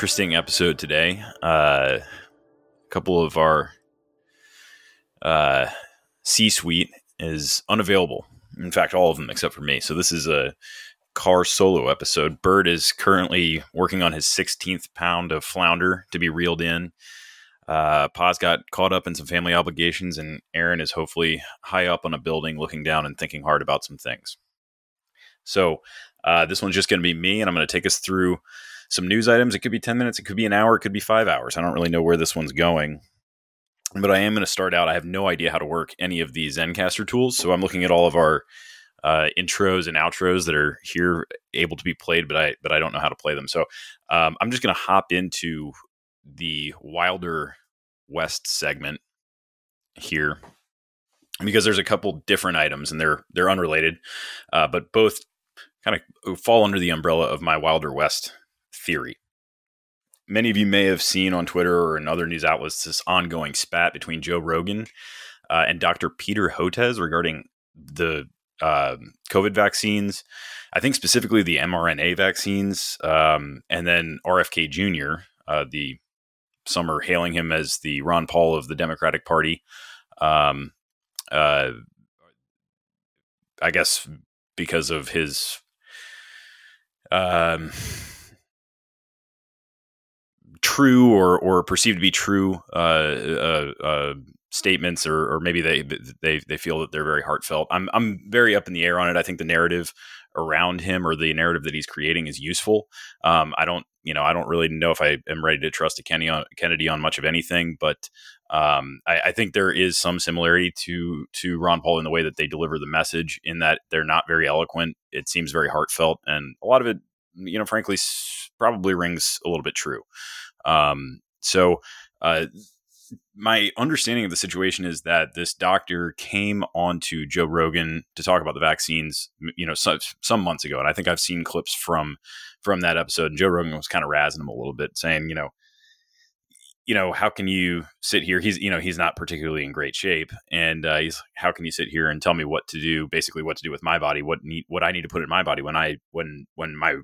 interesting episode today. Uh, a couple of our uh, C-suite is unavailable. In fact, all of them except for me. So this is a car solo episode. Bird is currently working on his 16th pound of flounder to be reeled in. Uh, Paz got caught up in some family obligations, and Aaron is hopefully high up on a building, looking down and thinking hard about some things. So uh, this one's just going to be me, and I'm going to take us through some news items. It could be 10 minutes, it could be an hour, it could be five hours. I don't really know where this one's going. But I am going to start out. I have no idea how to work any of these Zencastr tools. So I'm looking at all of our uh, intros and outros that are here able to be played, but I but I don't know how to play them. So um, I'm just going to hop into the Wilder West segment here because there's a couple different items and they're they're unrelated, uh, but both kind of fall under the umbrella of my Wilder West theory. Many of you may have seen on Twitter or in other news outlets this ongoing spat between Joe Rogan uh, and Dr. Peter Hotez regarding the uh, COVID vaccines. I think specifically the mRNA vaccines, um, and then RFK Jr. Uh, the some are hailing him as the Ron Paul of the Democratic Party. Um, uh, I guess because of his um, true or or perceived to be true uh, uh, uh, statements, or, or maybe they they they feel that they're very heartfelt. I'm I'm very up in the air on it. I think the narrative around him or the narrative that he's creating is useful. Um, I don't you know I don't really know if I am ready to trust a Kenny on, Kennedy on much of anything, but um, I, I, think there is some similarity to to Ron Paul in the way that they deliver the message. In that they're not very eloquent. It seems very heartfelt, and a lot of it, you know, frankly, probably rings a little bit true. Um, so, uh, my understanding of the situation is that this doctor came onto Joe Rogan to talk about the vaccines, you know, some, some months ago, and I think I've seen clips from from that episode. And Joe Rogan was kind of razzing him a little bit, saying, you know, you know, how can you sit here? He's, you know, he's not particularly in great shape, and uh, he's, how can you sit here and tell me what to do? Basically, what to do with my body, what need, what I need to put in my body when I, when, when my,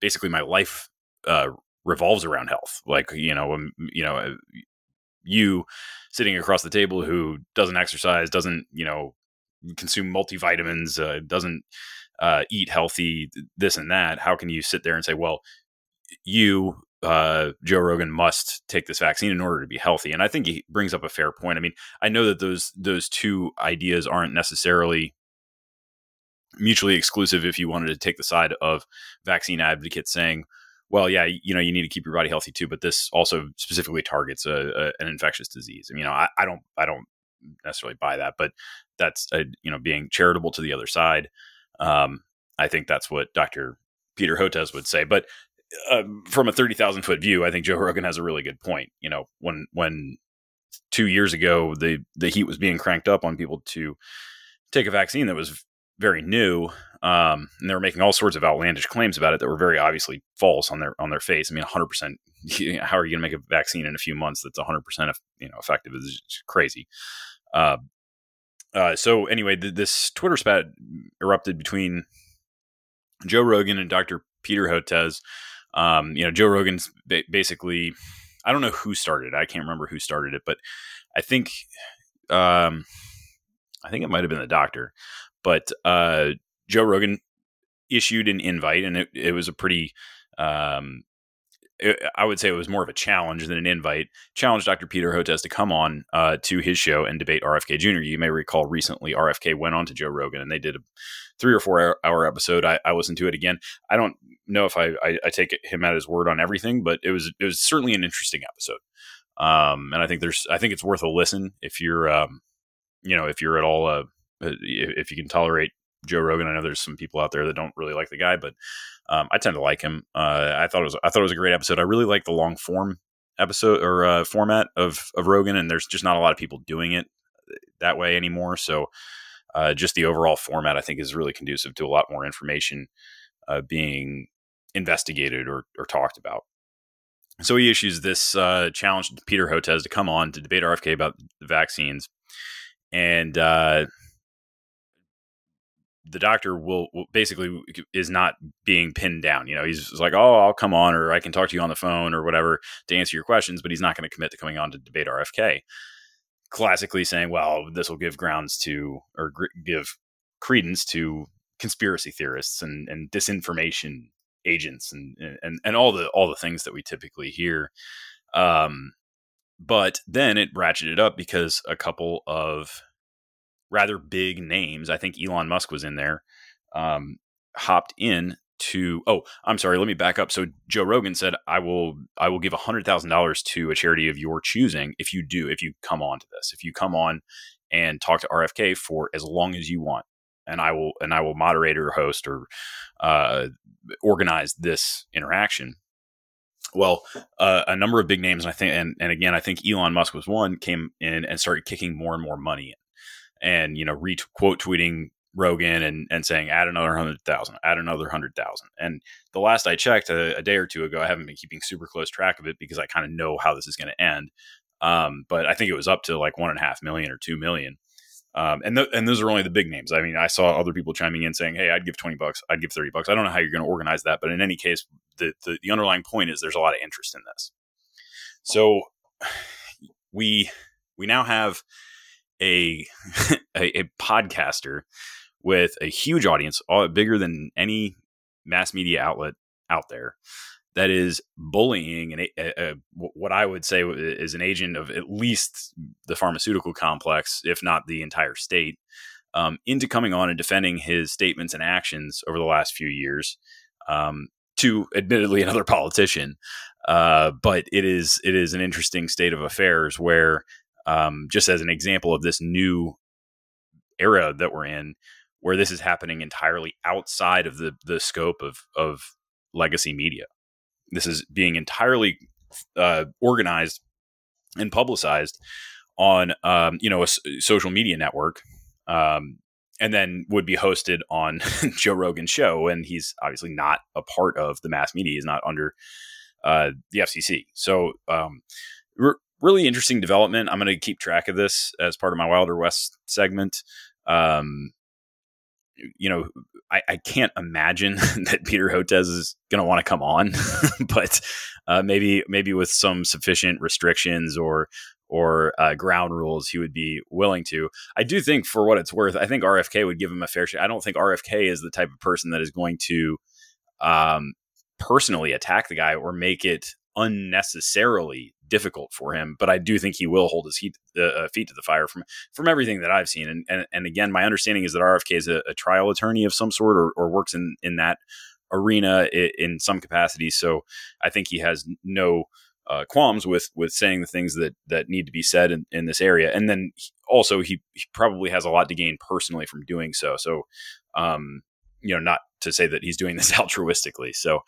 basically my life uh, revolves around health. Like, you know, um, you know, uh, you sitting across the table who doesn't exercise, doesn't, you know, consume multivitamins, uh, doesn't uh, eat healthy, this and that. How can you sit there and say, well, you uh, Joe Rogan must take this vaccine in order to be healthy. And I think he brings up a fair point. I mean, I know that those those two ideas aren't necessarily mutually exclusive. If you wanted to take the side of vaccine advocates saying, "Well, yeah, you know, you need to keep your body healthy too," but this also specifically targets a, a, an infectious disease. I mean, you know, I, I, don't, I don't necessarily buy that, but that's a, you know being charitable to the other side. Um, I think that's what Dr. Peter Hotez would say. But uh, from a 30,000 foot view, I think Joe Rogan has a really good point. You know, when, when two years ago, the, the heat was being cranked up on people to take a vaccine that was very new. Um, and they were making all sorts of outlandish claims about it that were very obviously false on their, on their face. I mean, hundred percent, how are you going to make a vaccine in a few months that's hundred percent, you know, effective is crazy. Uh, uh, so anyway, th- this Twitter spat erupted between Joe Rogan and Dr. Peter Hotez. Um, you know, Joe Rogan's ba- basically, I don't know who started. I can't remember who started it, but I think, um, I think it might have been the doctor, but uh, Joe Rogan issued an invite, and it, it was a pretty, um, it, I would say it was more of a challenge than an invite. Challenged Dr. Peter Hotez to come on uh, to his show and debate RFK Jr. You may recall recently RFK went on to Joe Rogan, and they did a three or four hour episode. I, I listened to it again. I don't know if I, I, I, take him at his word on everything, but it was it was certainly an interesting episode. Um, and I think there's I think it's worth a listen if you're um, you know, if you're at all, uh, uh if you can tolerate Joe Rogan, I know there's some people out there that don't really like the guy, but um, I tend to like him. Uh, I thought it was I thought it was a great episode. I really like the long form episode or uh, format of of Rogan, and there's just not a lot of people doing it that way anymore. So uh, just the overall format, I think, is really conducive to a lot more information uh, being investigated or, or talked about. So he issues this uh, challenge to Peter Hotez to come on to debate RFK about the vaccines, and uh, the doctor will, will, basically is not being pinned down. You know, he's like, "Oh, I'll come on, or I can talk to you on the phone, or whatever to answer your questions," but he's not going to commit to coming on to debate RFK. Classically saying, "Well, this will give grounds to or gr- give credence to conspiracy theorists and, and disinformation agents and, and and all the all the things that we typically hear." Um, but then it ratcheted up because a couple of rather big names. I think Elon Musk was in there. Um, hopped in to oh i'm sorry let me back up so joe rogan said i will i will give $100000 to a charity of your choosing if you do if you come on to this if you come on and talk to rfk for as long as you want and i will and i will moderate or host or uh, organize this interaction well uh, a number of big names and i think and, and again i think elon musk was one came in and started kicking more and more money in and you know requote tweeting Rogan and and saying add another hundred thousand, add another hundred thousand. And the last I checked a, a, day or two ago, I haven't been keeping super close track of it because I kind of know how this is going to end. Um, but I think it was up to like one and a half million or two million. Um, and th- and those are only the big names. I mean, I saw other people chiming in saying, "Hey, I'd give twenty bucks, I'd give thirty bucks." I don't know how you're going to organize that, but in any case, the, the the underlying point is there's a lot of interest in this. So we we now have a, a, a podcaster with a huge audience, all, bigger than any mass media outlet out there, that is bullying and what I would say is an agent of at least the pharmaceutical complex, if not the entire state, um, into coming on and defending his statements and actions over the last few years. Um, to admittedly another politician, uh, but it is it is an interesting state of affairs where um, just as an example of this new era that we're in, where this is happening entirely outside of the the scope of of legacy media. This is being entirely uh, organized and publicized on um, you know a s- social media network, um, and then would be hosted on Joe Rogan's show. And he's obviously not a part of the mass media; he's not under uh, the FCC. So um, really interesting development. I'm going to keep track of this as part of my Wilder West segment. Um, you know, I, I, can't imagine that Peter Hotez is going to want to come on, but uh, maybe maybe with some sufficient restrictions or or uh, ground rules, he would be willing to. I do think, for what it's worth, I think RFK would give him a fair share. I don't think RFK is the type of person that is going to um, personally attack the guy or make it unnecessarily difficult for him. But I do think he will hold his heat, uh, feet to the fire from from everything that I've seen. And and, and again, my understanding is that RFK is a, a trial attorney of some sort or, or works in in that arena in, in, some capacity. So I think he has no. Uh, qualms with with saying the things that that need to be said in, in this area, and then also he, he probably has a lot to gain personally from doing so. So, um, you know, not to say that he's doing this altruistically. So,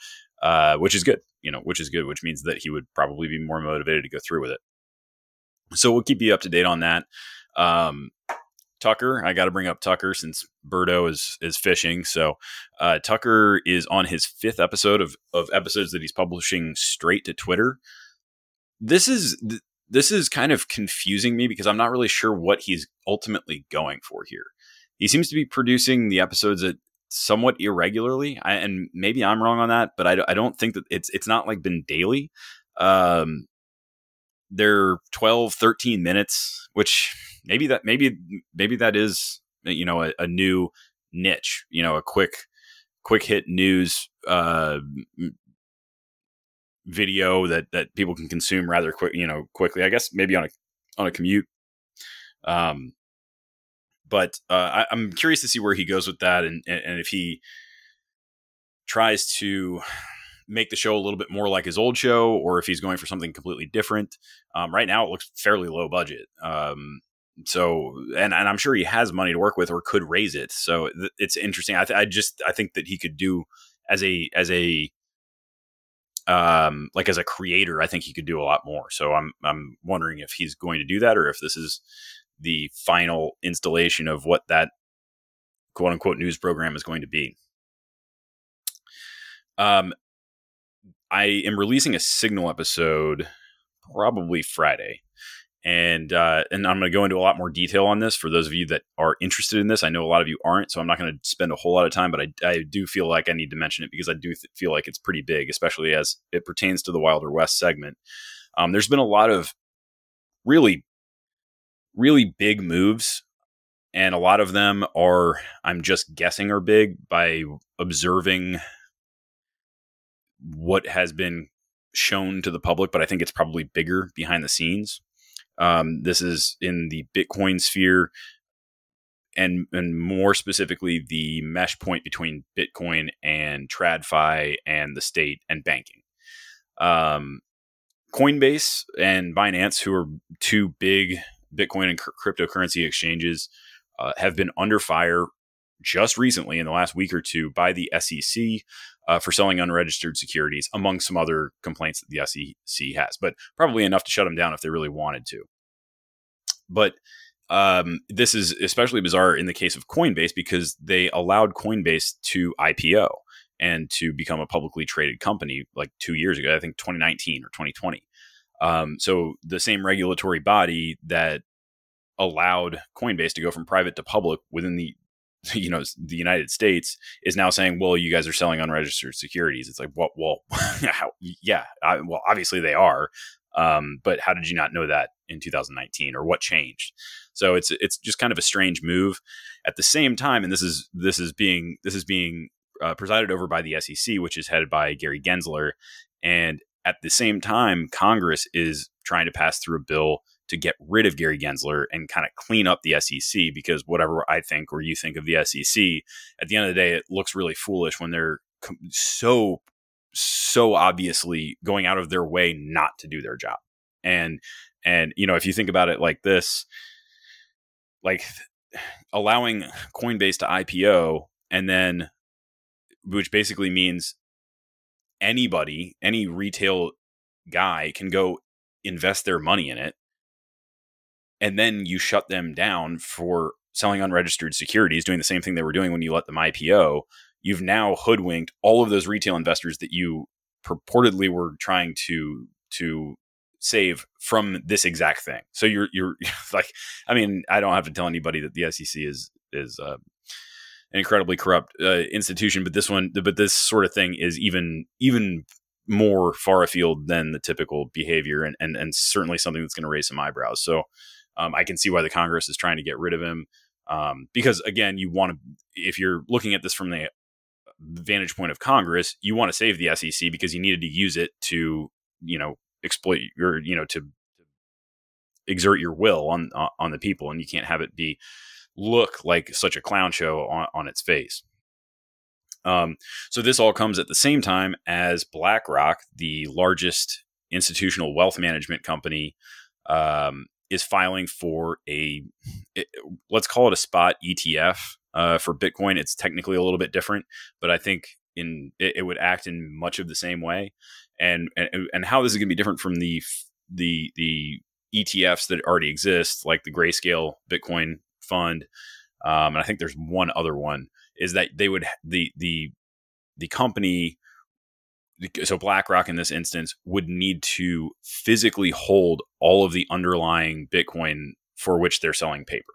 uh, which is good, you know, which is good, which means that he would probably be more motivated to go through with it. So we'll keep you up to date on that. Um, Tucker, I got to bring up Tucker since Birdo is is fishing. So uh, Tucker is on his fifth episode of of episodes that he's publishing straight to Twitter. This is this is kind of confusing me because I'm not really sure what he's ultimately going for here. He seems to be producing the episodes at somewhat irregularly, I, and maybe I'm wrong on that, but I, I don't think that it's it's not like been daily. Um, they're 12, 13 minutes, which maybe that maybe maybe that is you know a, a new niche, you know, a quick quick hit news uh, video that that people can consume rather quick, you know, quickly. I guess maybe on a on a commute. Um, but uh, I, am curious to see where he goes with that, and, and if he tries to make the show a little bit more like his old show, or if he's going for something completely different. Um, right now, it looks fairly low budget. Um, so and, and I'm sure he has money to work with or could raise it. So th- it's interesting. I, th- I just I think that he could do as a as a um like as a creator. I think he could do a lot more. So I'm I'm wondering if he's going to do that or if this is the final installation of what that quote unquote news program is going to be. Um, I am releasing a Signal episode probably Friday and uh, and I'm going to go into a lot more detail on this for those of you that are interested in this. I know a lot of you aren't, so I'm not going to spend a whole lot of time, but I, I do feel like I need to mention it because I do th- feel like it's pretty big, especially as it pertains to the Wilder West segment. Um, there's been a lot of really, really big moves, and a lot of them are I'm just guessing are big by observing what has been shown to the public, but I think it's probably bigger behind the scenes. Um, this is in the Bitcoin sphere, and and more specifically, the mesh point between Bitcoin and TradFi and the state and banking. Um, Coinbase and Binance, who are two big Bitcoin and cryptocurrency exchanges, uh, have been under fire just recently in the last week or two by the SEC uh, for selling unregistered securities, among some other complaints that the SEC has, but probably enough to shut them down if they really wanted to. But um, this is especially bizarre in the case of Coinbase because they allowed Coinbase to IPO and to become a publicly traded company like two years ago, I think 2019 or 2020. Um, so the same regulatory body that allowed Coinbase to go from private to public within the you know the United States is now saying, well, you guys are selling unregistered securities. It's like, "What? well, how, yeah, I, well, obviously they are, um, but how did you not know that in 2019, or what changed? So it's it's just kind of a strange move. At the same time, and this is this is being this is being uh, presided over by the SEC, which is headed by Gary Gensler, and at the same time, Congress is trying to pass through a bill to get rid of Gary Gensler and kind of clean up the SEC because whatever I think or you think of the SEC, at the end of the day, it looks really foolish when they're so so obviously going out of their way not to do their job. And and you know, if you think about it like this, like allowing Coinbase to IPO and then which basically means anybody, any retail guy can go invest their money in it and then you shut them down for selling unregistered securities, doing the same thing they were doing when you let them IPO, you've now hoodwinked all of those retail investors that you purportedly were trying to to save from this exact thing. So you're you're like, I mean, I don't have to tell anybody that the SEC is is uh, an incredibly corrupt uh, institution, but this one, but this sort of thing is even even more far afield than the typical behavior, and and, and certainly something that's going to raise some eyebrows. So um, I can see why the Congress is trying to get rid of him. Um, because again, you want to, if you're looking at this from the vantage point of Congress, you want to save the SEC because you needed to use it to, you know, exploit your, you know, to exert your will on on the people, and you can't have it be look like such a clown show on, on its face. Um, so this all comes at the same time as BlackRock, the largest institutional wealth management company, um, is filing for a let's call it a spot ETF uh, for Bitcoin. It's technically a little bit different, but I think in it, it would act in much of the same way. And and, and how this is going to be different from the the the ETFs that already exist, like the Grayscale Bitcoin Fund, um, and I think there's one other one, is that they would the the the company so BlackRock in this instance would need to physically hold all of the underlying Bitcoin for which they're selling paper.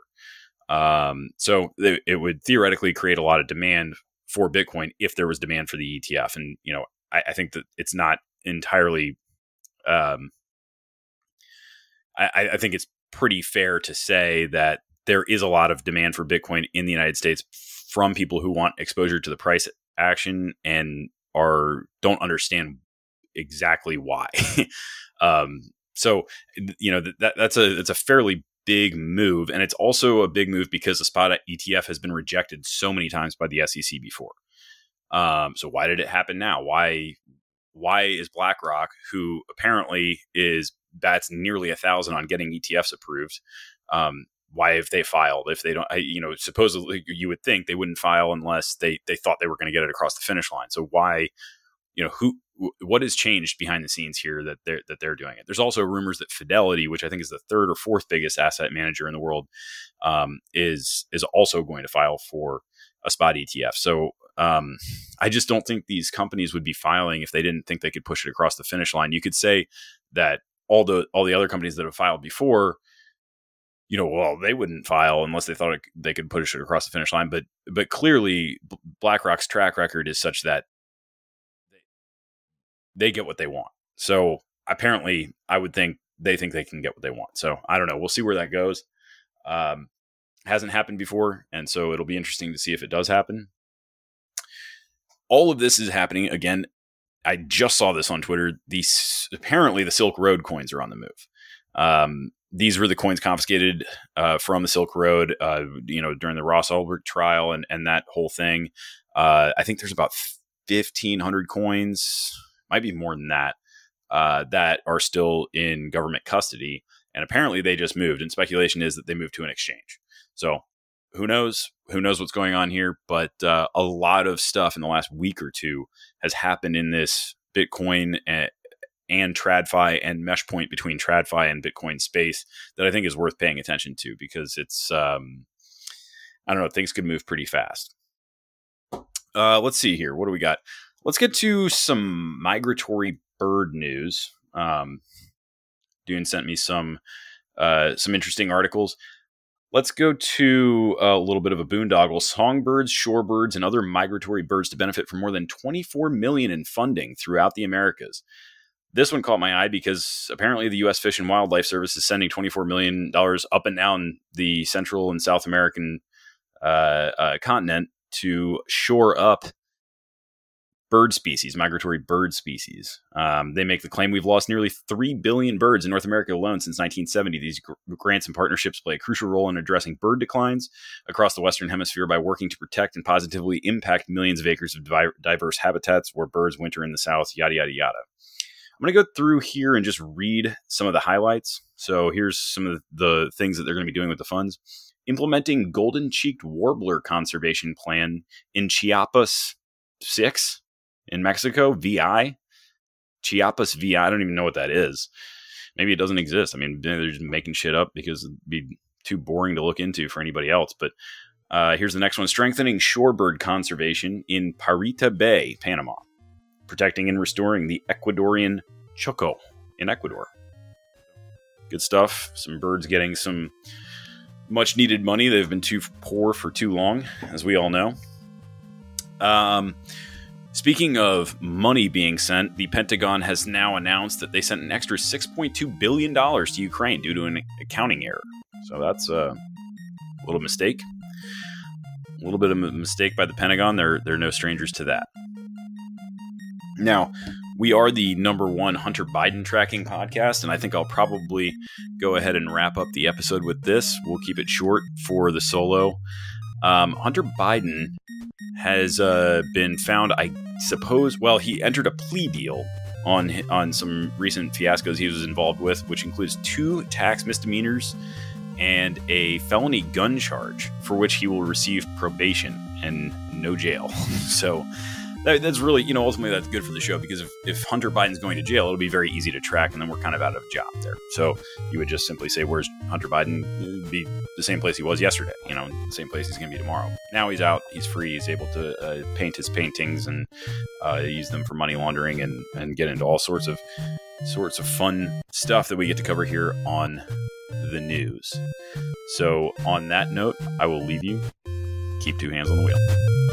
Um, so it, would theoretically create a lot of demand for Bitcoin if there was demand for the ETF. And you know, I, I think that it's not entirely. Um, I, I think it's pretty fair to say that there is a lot of demand for Bitcoin in the United States from people who want exposure to the price action and are don't understand exactly why. um, so you know that that's a it's a fairly big move, and it's also a big move because the spot ETF has been rejected so many times by the SEC before. Um, so why did it happen now? Why why is BlackRock, who apparently is bats nearly a thousand on getting ETFs approved, um, why have they filed if they don't? You know, supposedly you would think they wouldn't file unless they they thought they were going to get it across the finish line. So why? You know who what has changed behind the scenes here that they're that they're doing it. There's also rumors that Fidelity, which I think is the third or fourth biggest asset manager in the world, um, is is also going to file for a spot ETF. So um, I just don't think these companies would be filing if they didn't think they could push it across the finish line. You could say that all the all the other companies that have filed before, you know, well, they wouldn't file unless they thought it, they could push it across the finish line. But but clearly, BlackRock's track record is such that they get what they want. So apparently, I would think they think they can get what they want. So I don't know. We'll see where that goes. Um, hasn't happened before, and so it'll be interesting to see if it does happen. All of this is happening again. I just saw this on Twitter. These apparently the Silk Road coins are on the move. Um, these were the coins confiscated uh, from the Silk Road, uh, you know, during the Ross Ulbricht trial and and that whole thing. Uh, I think there's about fifteen hundred coins, might be more than that, uh, that are still in government custody. And apparently they just moved. And speculation is that they moved to an exchange. So who knows? Who knows what's going on here? But uh, a lot of stuff in the last week or two has happened in this Bitcoin and, TradFi and mesh point between TradFi and Bitcoin space that I think is worth paying attention to because it's, um, I don't know, things could move pretty fast. Uh, let's see here. What do we got? Let's get to some migratory bird news. Um, Dune sent me some uh, some interesting articles. Let's go to a little bit of a boondoggle. Songbirds, shorebirds, and other migratory birds to benefit from more than 24 million in funding throughout the Americas. This one caught my eye because apparently the U.S. Fish and Wildlife Service is sending 24 million dollars up and down the Central and South American uh, uh, continent to shore up bird species, migratory bird species. Um, they make the claim we've lost nearly 3 billion birds in North America alone since 1970. These gr- grants and partnerships play a crucial role in addressing bird declines across the Western Hemisphere by working to protect and positively impact millions of acres of di- diverse habitats where birds winter in the South, yada, yada, yada. I'm going to go through here and just read some of the highlights. So here's some of the things that they're going to be doing with the funds. Implementing golden cheeked warbler conservation plan in Chiapas 6 in Mexico, VI, Chiapas VI. I don't even know what that is. Maybe it doesn't exist. I mean, they're just making shit up because it'd be too boring to look into for anybody else. But uh, here's the next one strengthening shorebird conservation in Parita Bay, Panama, protecting and restoring the Ecuadorian choco in Ecuador. Good stuff. Some birds getting some much needed money. They've been too poor for too long, as we all know. Um, Speaking of money being sent, the Pentagon has now announced that they sent an extra $6.2 billion to Ukraine due to an accounting error. So that's a little mistake. A little bit of a mistake by the Pentagon. They're, they're no strangers to that. Now, we are the number one Hunter Biden tracking podcast, and I think I'll probably go ahead and wrap up the episode with this. We'll keep it short for the solo. Um, Hunter Biden has uh, been found, I suppose. Well, he entered a plea deal on on some recent fiascos he was involved with, which includes two tax misdemeanors and a felony gun charge for which he will receive probation and no jail. so that, that's really, you know, ultimately that's good for the show because if, if Hunter Biden's going to jail, it'll be very easy to track, and then we're kind of out of job there. So you would just simply say, "Where's Hunter Biden?" It'd be the same place he was yesterday, you know, the same place he's going to be tomorrow. Now he's out, he's free, he's able to uh, paint his paintings and uh, use them for money laundering and and get into all sorts of sorts of fun stuff that we get to cover here on the news. So on that note, I will leave you. Keep two hands on the wheel.